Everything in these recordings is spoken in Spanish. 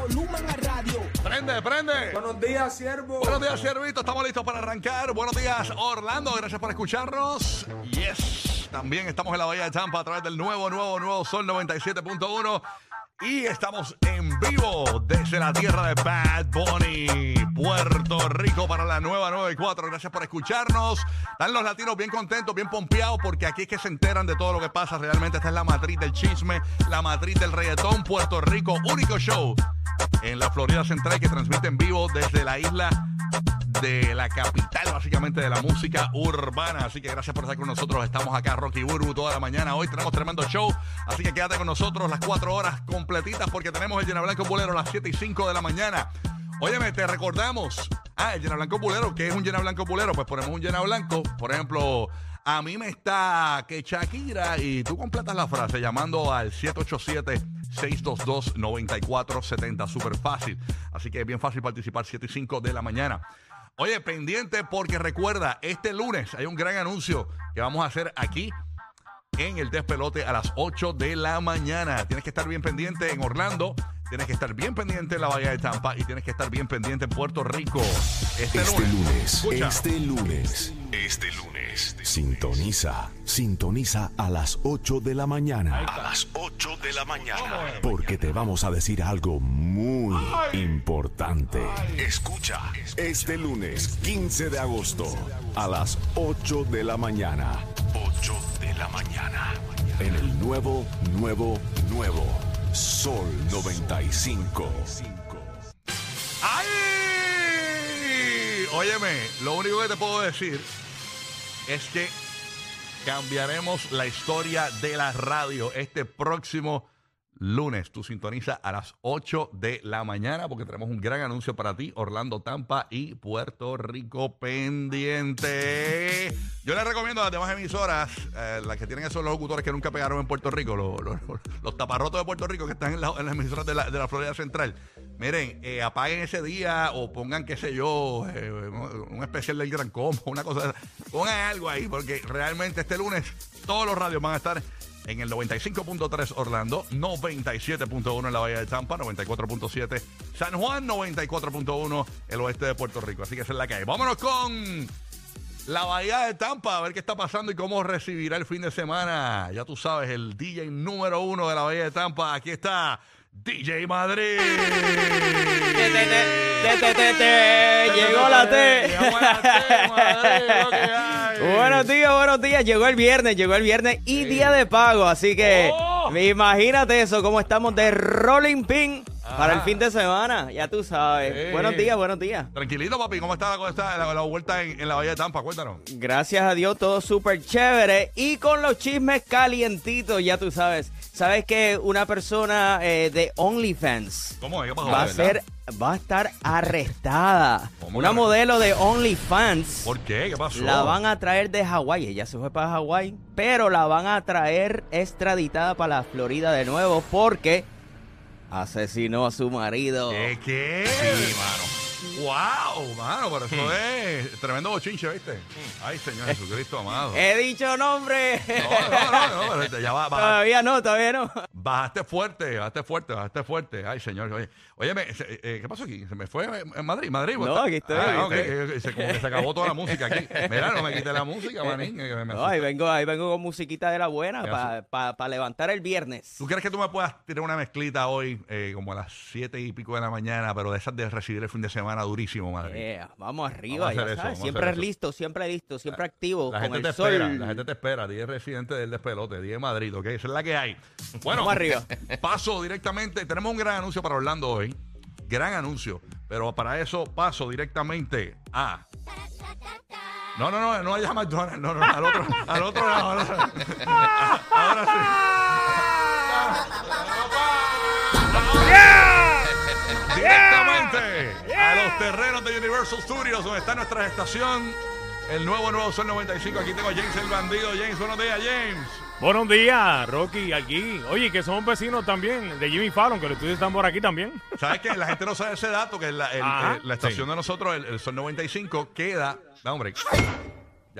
volumen a radio. Prende, prende. Buenos días, siervo. Buenos días, Siervito. Estamos listos para arrancar. Buenos días, Orlando. Gracias por escucharnos. Yes. También estamos en la Bahía de Tampa a través del nuevo, nuevo, nuevo Sol 97.1. Y estamos en vivo desde la tierra de Bad Bunny, Puerto Rico, para la nueva 94. Gracias por escucharnos. Están los latinos bien contentos, bien pompeados, porque aquí es que se enteran de todo lo que pasa. Realmente esta es la matriz del chisme, la matriz del reggaetón. Puerto Rico, único show en la Florida Central que transmite en vivo desde la isla de la capital básicamente de la música urbana. Así que gracias por estar con nosotros. Estamos acá, Rocky Burbu, toda la mañana. Hoy tenemos tremendo show. Así que quédate con nosotros las cuatro horas completitas porque tenemos el Llena Blanco Bulero a las 7 y 5 de la mañana. Óyeme, te recordamos. Ah, el Llena Blanco Bulero. ¿Qué es un Llena Blanco Bulero? Pues ponemos un Llena Blanco. Por ejemplo, a mí me está que Shakira y tú completas la frase llamando al 787-622-9470. Súper fácil. Así que es bien fácil participar 7 y 5 de la mañana. Oye, pendiente porque recuerda, este lunes hay un gran anuncio que vamos a hacer aquí en el despelote a las 8 de la mañana. Tienes que estar bien pendiente en Orlando, tienes que estar bien pendiente en la Bahía de Tampa y tienes que estar bien pendiente en Puerto Rico. Este, Este lunes, Escucha. este lunes, este lunes, sintoniza, sintoniza a las 8 de la mañana. A las 8 de la mañana. Porque te vamos a decir algo muy importante. Escucha, este lunes, 15 de agosto, a las 8 de la mañana. 8 de la mañana. En el nuevo, nuevo, nuevo Sol 95. ¡Ay! Óyeme, lo único que te puedo decir es que cambiaremos la historia de la radio este próximo lunes. Tú sintoniza a las 8 de la mañana porque tenemos un gran anuncio para ti, Orlando, Tampa y Puerto Rico pendiente. Yo les recomiendo a las demás emisoras, eh, las que tienen esos locutores que nunca pegaron en Puerto Rico, los, los- los taparrotos de Puerto Rico que están en, la- en las emisoras de la, de la Florida Central. Miren, eh, apaguen ese día o pongan, qué sé yo, eh, un especial del Gran Combo, una cosa. Pongan algo ahí, porque realmente este lunes todos los radios van a estar en el 95.3 Orlando, 97.1 en la Bahía de Tampa, 94.7 San Juan, 94.1 el oeste de Puerto Rico. Así que esa es la que. Vámonos con la Bahía de Tampa, a ver qué está pasando y cómo recibirá el fin de semana. Ya tú sabes, el DJ número uno de la Bahía de Tampa. Aquí está DJ Madrid. Llegó la T. Llegó la T, Madrid. Buenos días, buenos días. Llegó el viernes, llegó el viernes y día de pago. Así que Oh. imagínate eso, cómo estamos de rolling pin para el fin de semana. Ya tú sabes. Sí. Buenos días, buenos días. Tranquilito, papi. ¿Cómo está la, cosa- la- la vuelta en, en la Bahía de Tampa? Cuéntanos. Gracias a Dios, todo súper chévere. Y con los chismes calientitos, ya tú sabes. Sabes que una persona eh, de OnlyFans ¿Cómo es? ¿Qué pasó? va a ¿Verdad? ser, va a estar arrestada. ¿Cómo Una que modelo de OnlyFans. ¿Por qué? ¿Qué pasó? La van a traer de Hawái. Ella se fue para Hawái. Pero la van a traer extraditada para la Florida de nuevo porque asesinó a su marido. ¿Qué? ¿Qué? Sí, mano. ¡Wow, mano! Pero eso Hmm. es tremendo bochinche, ¿viste? Ay, Señor Jesucristo amado. He dicho nombre. No, no, no, no, pero ya va, va- todavía no, todavía no. bajaste fuerte, bajaste fuerte, bajaste fuerte. Ay, señor, oye, se- eh, ¿qué pasó aquí? ¿Se me fue en Madrid? ¿Madrid? No, aquí estoy, Ah, aquí ok, estoy. eh, se, como que se acabó toda la música aquí. Mira, no me quité la música, manín. que me- No, ahí vengo, ahí vengo con musiquita de la buena Ya para levantar el viernes. ¿Tú crees que tú me puedas tirar una mezclita hoy, eh, como a las siete y pico de la mañana, pero de esas de recibir el fin de semana durísimo, madre? Yeah, vamos arriba, Vamos ya eso, sabes. Siempre listo, siempre listo, siempre activo La con gente el te sol. espera, la gente te espera. 10 residentes del despelote, 10 Madrid, ¿ok? Esa es la que hay. Bueno, Vamos arriba. paso directamente. Tenemos un gran anuncio para Orlando hoy. Gran anuncio. Pero para eso paso directamente a. No, no, no, no vayas a McDonald's. No, no, al otro, al otro lado. Ahora sí. Directamente a los terrenos de Universal Studios, donde está nuestra estación, el nuevo Nuevo Sol 95. Aquí tengo a James el bandido. James, buenos días, James. Buenos días, Rocky, aquí. Oye, que somos vecinos también de Jimmy Fallon, que los estudios están por aquí también. ¿Sabes que La gente no sabe ese dato, que la, el- la estación Sí. de nosotros, el, el Sol 95, queda. Da, hombre.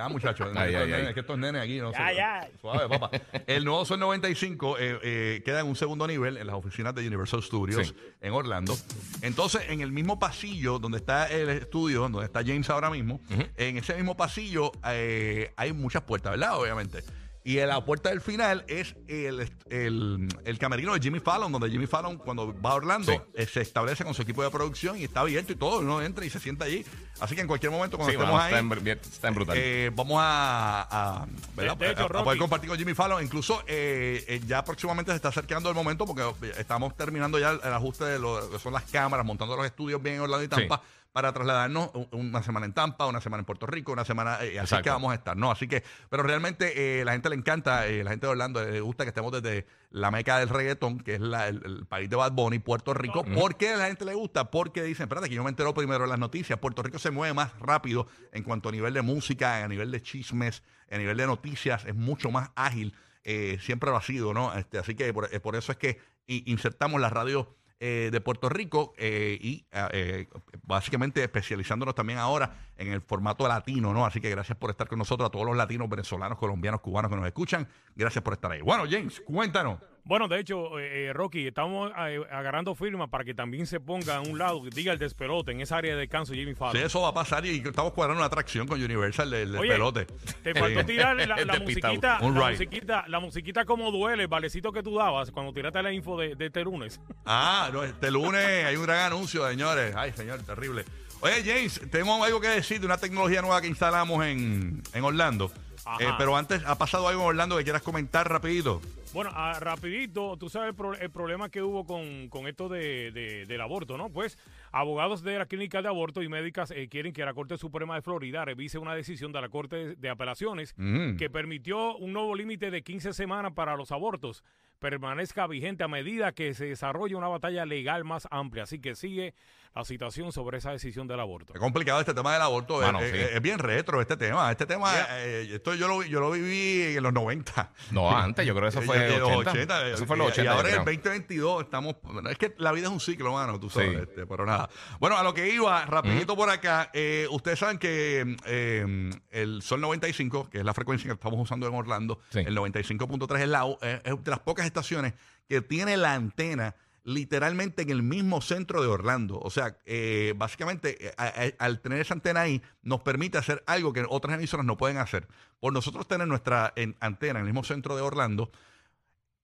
Ya muchachos. Ay, ay, ay. que estos nenes aquí, no Ya, sé. ya. Suave, papá. El nuevo Sol 95 eh, eh, queda en un segundo nivel en las oficinas de Universal Studios Sí. en Orlando. Entonces, en el mismo pasillo donde está el estudio, donde está James ahora mismo, en ese mismo pasillo eh, hay muchas puertas, ¿verdad? Obviamente. Y en la puerta del final es el, el, el camerino de Jimmy Fallon, donde Jimmy Fallon, cuando va a Orlando, Sí. eh, se establece con su equipo de producción y está abierto y todo. Uno entra y se sienta allí. Así que en cualquier momento, cuando Sí, estemos mano, ahí. está, en, bien- está en brutal. Eh, vamos a, a- ¿verdad? De- de hecho, a- a poder compartir con Jimmy Fallon. Incluso eh, eh, ya próximamente se está acercando el momento porque estamos terminando ya el, el ajuste de lo que son las cámaras, montando los estudios bien en Orlando y Tampa. Para trasladarnos una semana en Tampa, una semana en Puerto Rico, una semana. eh, así Exacto. que vamos a estar, ¿no? Así que, pero realmente eh, la gente le encanta, eh, la gente de Orlando le gusta que estemos desde la meca del reggaetón, que es la- el, el país de Bad Bunny, Puerto Rico. ¿Por qué a la gente le gusta? Porque dicen, espérate, que yo me entero primero en las noticias. Puerto Rico se mueve más rápido en cuanto a nivel de música, a nivel de chismes, a nivel de noticias, es mucho más ágil. eh, siempre lo ha sido, ¿no? Este, así que por, eh, por eso es que insertamos la radio eh, de Puerto Rico eh, y ah, eh, básicamente especializándonos también ahora en el formato latino, ¿no? Así que gracias por estar con nosotros, a todos los latinos, venezolanos, colombianos, cubanos que nos escuchan. Gracias por estar ahí. Bueno, James, cuéntanos. Bueno, de hecho, eh, eh, Rocky, estamos eh, agarrando firmas para que también se ponga a un lado, diga el despelote en esa área de descanso Jimmy Sí, Fallon. eso va a pasar y estamos cuadrando una atracción con Universal del, del Oye, pelote. Te faltó Sí. tirar la, musiquita, Un la musiquita, la musiquita como duele, el valecito que tú dabas cuando tiraste la info de, de este lunes. Ah, no, este lunes hay un gran anuncio, señores. Ay, señor, terrible. Oye, James, tenemos algo que decir de una tecnología nueva que instalamos en, en Orlando. Eh, pero antes, ¿ha pasado algo en Orlando que quieras comentar rapidito? Bueno, ah, rapidito, tú sabes el, pro- el problema que hubo con, con esto de, de- del aborto, ¿no? Pues abogados de la clínica de aborto y médicas eh, quieren que la Corte Suprema de Florida revise una decisión de la Corte de Apelaciones Mm. que permitió un nuevo límite de 15 semanas para los abortos permanezca vigente a medida que se desarrolle una batalla legal más amplia. Así que sigue la situación sobre esa decisión del aborto. Es complicado este tema del aborto. Mano, es, sí. es- es bien retro este tema. Este tema, eh, esto yo lo, vi- yo lo viví en los 90. No, antes, yo creo que eso fue Eh, 80. 80, Eso fue y- los Y 80. ahora yo en el creo. 2022 estamos... Es que la vida es un ciclo, mano, tú sabes. Sí. este, pero nada. Bueno, a lo que iba, rapidito por acá. eh, ustedes saben que eh, el Sol 95, que es la frecuencia que estamos usando en Orlando, Sí. el 95.3 es, la, eh, es de las pocas estaciones que tiene la antena literalmente en el mismo centro de Orlando. O sea, eh, básicamente, eh, al tener esa antena ahí, nos permite hacer algo que otras emisoras no pueden hacer. Por nosotros tener nuestra en- antena en el mismo centro de Orlando,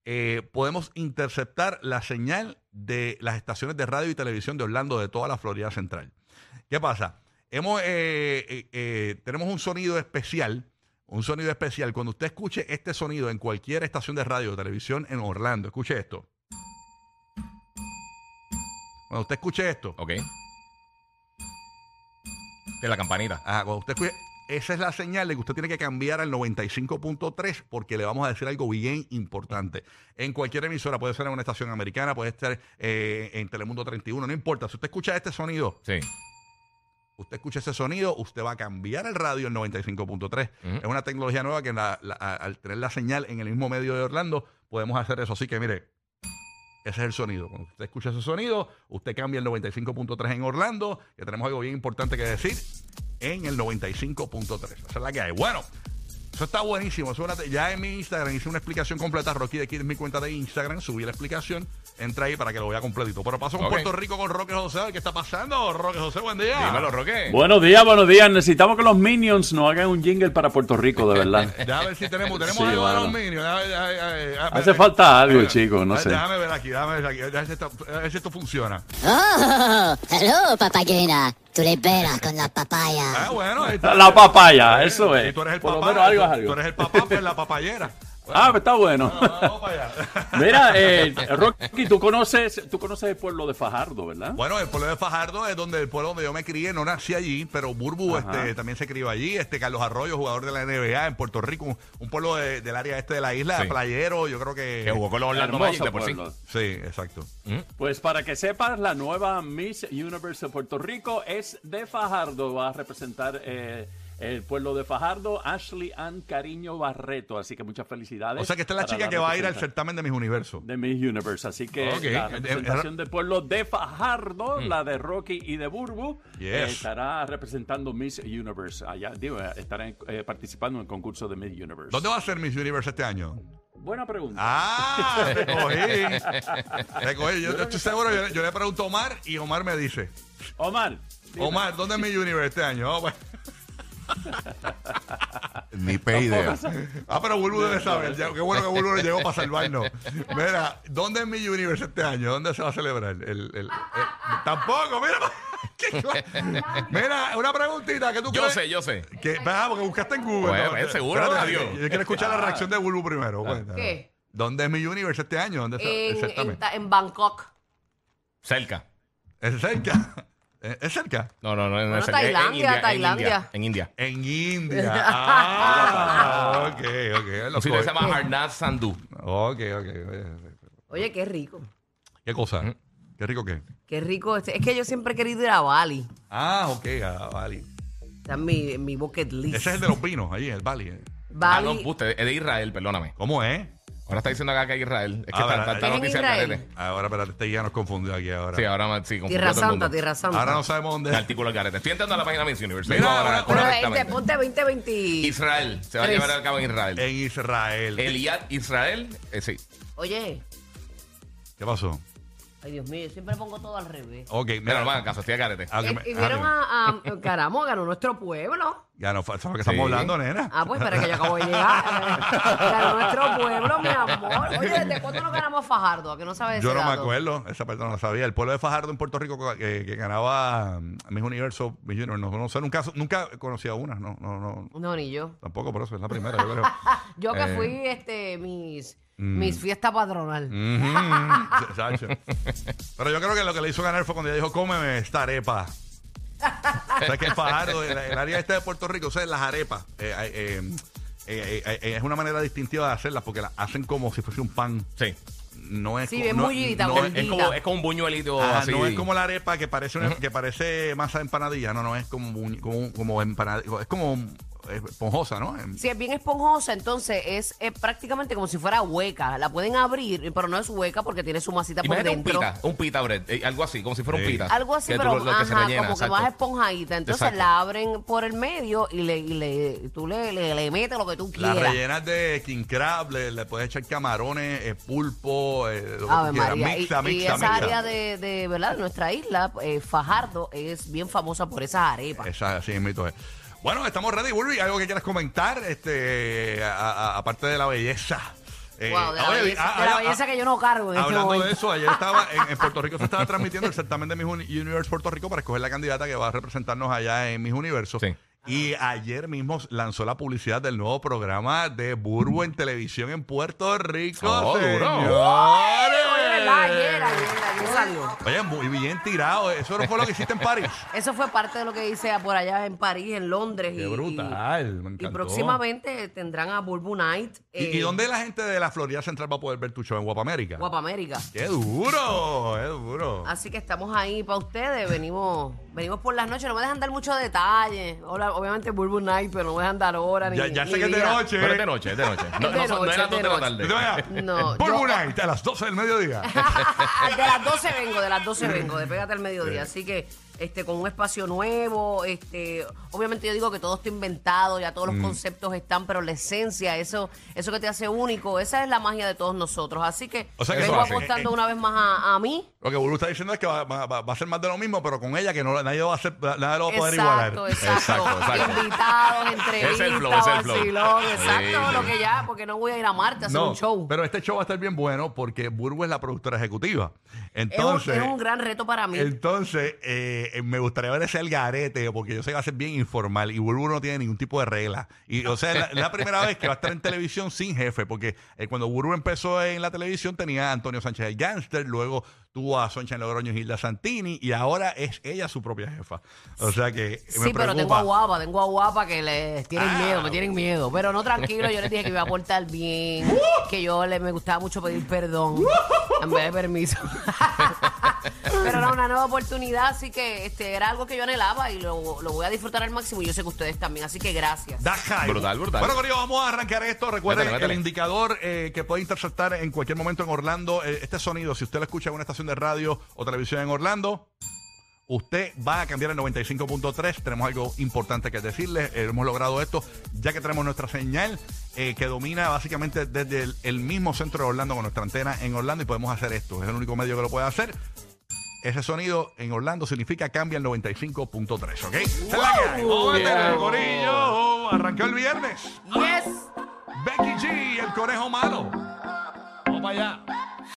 eh, podemos interceptar la señal de las estaciones de radio y televisión de Orlando de toda la Florida Central. ¿Qué pasa? Hemos, tenemos un sonido especial, un sonido especial. Cuando usted escuche este sonido en cualquier estación de radio o televisión en Orlando, escuche esto. Cuando usted escuche esto, Ok. De la campanita. ah, cuando usted escuche, esa es la señal de que usted tiene que cambiar al 95.3 porque le vamos a decir algo bien importante. En cualquier emisora, puede ser en una estación americana, puede estar eh, en Telemundo 31, no importa. Si usted escucha este sonido, Sí. usted escucha ese sonido, usted va a cambiar el radio en 95.3. Ujú. Es una tecnología nueva que la- la- a- al tener la señal en el mismo medio de Orlando, podemos hacer eso. Así que mire, ese es el sonido. Cuando usted escucha ese sonido, usted cambia el 95.3 en Orlando, que tenemos algo bien importante que decir, en el 95.3. Esa es la que hay. Bueno. Eso está buenísimo. Eso es ya en mi Instagram hice una explicación completa. Rocky de aquí en mi cuenta de Instagram. Subí la explicación. Entra ahí para que lo vea completito. Pero paso con Ok. Puerto Rico con Roque José. ¿Qué está pasando? Roque José, buen día. Dímelo, Roque. Buenos días, buenos días. Necesitamos que los Minions nos hagan un jingle para Puerto Rico, de verdad. Déjame ver si tenemos, tenemos Sí, algo de mano. los Minions. Déjame- déjame- déjame- déjame- Hace falta algo, déjame- chicos, no sé. Déjame ver aquí, déjame ver aquí. Déjame ver si esto, a ver si esto funciona. Oh, hello, papayena. Tú le veras con la papaya. Ah, bueno. ahí está. La papaya, eso Y es. tú eres el Por lo papá. menos algo es tú- algo. Tú eres el papá, pues la papayera. Ah, pues está bueno. Vamos, vamos para allá. Mira, eh, Rocky, tú conoces, tú conoces el pueblo de Fajardo, ¿verdad? Bueno, el pueblo de Fajardo es donde el pueblo donde yo me crié, no nací allí, pero Burbu Ajá. este, también se crió allí, este Carlos Arroyo, jugador de la NBA en Puerto Rico, un, un pueblo de- del área este de la isla, Sí. playero, yo creo que... Que jugó con los Orlando Hermoso Magic de por sí. Sí, exacto. Pues para que sepas, la nueva Miss Universe de Puerto Rico es de Fajardo, va a representar eh, el pueblo de Fajardo, Ashley Ann Cariño Barreto. Así que muchas felicidades. O sea que esta es la chica que va a ir al certamen de mis universos. de Miss Universe. Así que Ok. la Eh, representación del pueblo de Fajardo, la de Rocky y de Burbu, Yes. eh, estará representando Miss Universe. Allá, digo, eh, estará eh, participando en el concurso de Miss Universe. ¿Dónde va a ser Miss Universe este año? Buena pregunta. Ah, te cogí. Te cogí. Yo, yo estoy seguro, yo, le- yo le pregunto a Omar y Omar me dice, Omar. dime. Omar, ¿dónde es Miss Universe este año? Oh, bueno. Ni pe idea. Ah, pero Bulbu debe saber. Ya, qué bueno que Bulbu le llegó para salvarnos. Mira, ¿dónde es Miss Universe este año? ¿Dónde se va a celebrar? El, el- el- tampoco, mira. ¿Qué co- mira, una preguntita que tú Yo crees- sé, yo sé. Que, ah, porque buscaste en Google. Pues, ¿no? pues, seguro, Espérate, adiós. Yo quiero escuchar la reacción de Bulbu primero. cuéntanos. ¿Qué? ¿Dónde es Miss Universe este año? ¿Dónde el En, Ta- en Bangkok. Cerca. ¿Es cerca? ¿Es es cerca? No, no, no. no Bueno, es cerca. Es en Tailandia, Tailandia. India, En India. En India. Ah, ok, ok. Un sitio que se llama Harnath Sandhu. Ok, ok. Oye, qué rico. ¿Qué cosa? ¿Qué rico qué? Qué rico. Este. Es que yo siempre he querido ir a Bali. Ah, ok, ah, vale. Está en mi, en mi bucket list. Ese es el de los vinos, allí, el Bali. eh. Ah, no, Bali. usted es de Israel, perdóname. ¿Cómo es? Ahora está diciendo acá que es Israel. Es que Ah, está, verdad, está, está ¿es en noticia al Israel? garete. Ahora, espérate, este ya nos confundió aquí ahora. Sí, ahora sí, confundió tierra a todo el Santa, mundo. Tierra Santa. ahora no sabemos dónde El es. artículo al garete. Estoy entrando a la página de Miss Universe. Mira, ahora una- Pero correctamente. este, ponte 2020. Israel. Se va a Tres. llevar a cabo en Israel. En Israel. Eliad Israel. eh, sí. Oye. ¿Qué pasó? Ay, Dios mío, yo siempre pongo todo al revés. Ok, Mira, no me hagan caso, estoy a garete. Ah, que Eh, me- y ah, vieron que- a, a Caramo, ganó nuestro pueblo. Ya no, eso es lo que estamos hablando, nena. Ah, pues, pero es que yo acabo de llegar. Ganó nuestro pueblo, mi amor. Oye, ¿desde cuándo nos ganamos a Fajardo? ¿A que no sabes Yo ese no me dato? acuerdo, esa persona no sabía. El pueblo de Fajardo en Puerto Rico que, que ganaba mm, Miss Universo, Miss Universe, no, no sé, nunca, nunca conocía una, no, no, no, No, ni yo. tampoco, por eso es la primera, yo creo. Yo que Eh, fui este mis, mm. mis fiesta patronal. Ujú. Pero yo creo que lo que le hizo ganar fue cuando ella dijo, cómeme esta arepa. O sea, que el Fajardo, el, el área este de Puerto Rico, o sea, las arepas, eh, eh, eh, eh, eh, es una manera distintiva de hacerlas porque las hacen como si fuese un pan. Sí. No es Sí, co- bien no- es- Es como, es como un buñuelito Ajá, así. no es como la arepa que parece una- que parece masa de empanadilla, no, no es como buñ- como, como empanadilla, es como esponjosa, ¿no? Em- Si es bien esponjosa, entonces es, prácticamente como si fuera hueca. La pueden abrir, pero no es hueca porque tiene su masita por Imagínate un dentro. pita, un pita bread, eh, algo así, como si fuera Sí. un pita. Algo así, Que tú pero lo- lo que se ajá, rellena, como que más esponjadita. Entonces Exacto. la abren por el medio y le, y le tú le, le, le metes lo que tú Las quieras. rellenas de king crab, le, le puedes echar camarones, eh, pulpo, eh, lo que quieras. María. Mixa, y, esa mixa. área de, de, ¿verdad? de nuestra isla, eh, Fajardo, es bien famosa por esas arepas. Esa, así mismo es. Bueno, estamos ready, Bulby. ¿Algo que quieras comentar? Este, aparte de la belleza. Eh, Wow, de la oye, belleza, ah, de la ah, belleza que yo no cargo en este Hablando de eso, ayer estaba en, en Puerto Rico se estaba transmitiendo el certamen de Miss Uni- Universe Puerto Rico para escoger la candidata que va a representarnos allá en Miss Universo. Sí. Y ayer mismo lanzó la publicidad del nuevo programa de Burbo en televisión en Puerto Rico. Oh, duro. señores. Oye, ¿verdad? Ayer, ayer, ayer salió. Oye, muy bien tirado. Eso no fue lo que hiciste en París. Eso fue parte de lo que hice por allá en París, en Londres. Qué y, brutal, me encantó. Y próximamente tendrán a Bulbu Night. ¿Y, eh, y dónde la gente de la Florida Central va a poder ver tu show? ¿En Guapa América? Guapa América. ¡Qué duro! ¡Qué duro! Así que estamos ahí para ustedes. Venimos venimos por las noches. No me dejan dar muchos detalles. Hola, obviamente Bulbu Night, pero no me dejan dar hora ni Ya, ya ni sé que es de día. noche. Pero es de noche, es de noche. No, Es de no, son- no noche, era es de dos de la noche. tarde. Vaya. No, yo- Night a las 12 del mediodía. de las 12 vengo, de las 12 vengo, de pégate al mediodía. Así que este con un espacio nuevo, este, obviamente yo digo que todo está inventado, ya Mm. todos los conceptos están, pero la esencia, eso eso que te hace único, esa es la magia de todos nosotros. Así que O sea que vengo apostando Eh, eh. una vez más a, a mí. Lo que Bulu está diciendo es que va, va- va- va a ser más de lo mismo, pero con ella que no, nadie, va a hacer, nadie lo va a poder Exacto, igualar. exacto. Exacto. Invitados, Es el entrevistas, flow, es el flow. vacilón, exacto, Sí, lo que ya, porque no voy a ir a Marte a hacer No, un show. pero este show va a estar bien bueno porque Burbu es la productora ejecutiva. es, un, Entonces, es un gran reto para mí. entonces eh, me gustaría ver ese el garete porque yo sé que va a ser bien informal y Burbu no tiene ningún tipo de regla. Y, o sea, es la, primera vez que va a estar en televisión sin jefe porque eh, cuando Burbu empezó en la televisión tenía a Antonio Sánchez el Gánster, luego tuvo a Soncha Logroño y Hilda Santini y ahora es ella su propia jefa. O sea que me Sí, pero tengo a guapa, tengo a guapa que les tienen Ah. miedo, me tienen miedo. Pero no tranquilo, yo les dije que me iba a portar bien, que yo le, me gustaba mucho pedir perdón en vez de permiso. Pero era una nueva oportunidad, así que este era algo que yo anhelaba y lo, lo voy a disfrutar al máximo y yo sé que ustedes también, así que gracias. Da hype. Brutal, brutal. Bueno, Corillo, vamos a arrancar esto. Recuerden métele. el indicador eh, que puede interceptar en cualquier momento en Orlando. eh, este sonido, si usted lo escucha en una estación de radio o televisión en Orlando, usted va a cambiar el 95.3. Tenemos algo importante que decirles. Eh, hemos logrado esto ya que tenemos nuestra señal eh, que domina básicamente desde el, el mismo centro de Orlando con nuestra antena en Orlando y podemos hacer esto. Es el único medio que lo puede hacer. Ese sonido en Orlando significa cambia el 95.3, ¿ok? Es la que hay. Vamos a meterle, Yeah. Corillo. Arrancó el viernes. Yes. Becky G, el conejo malo. Vamos para allá.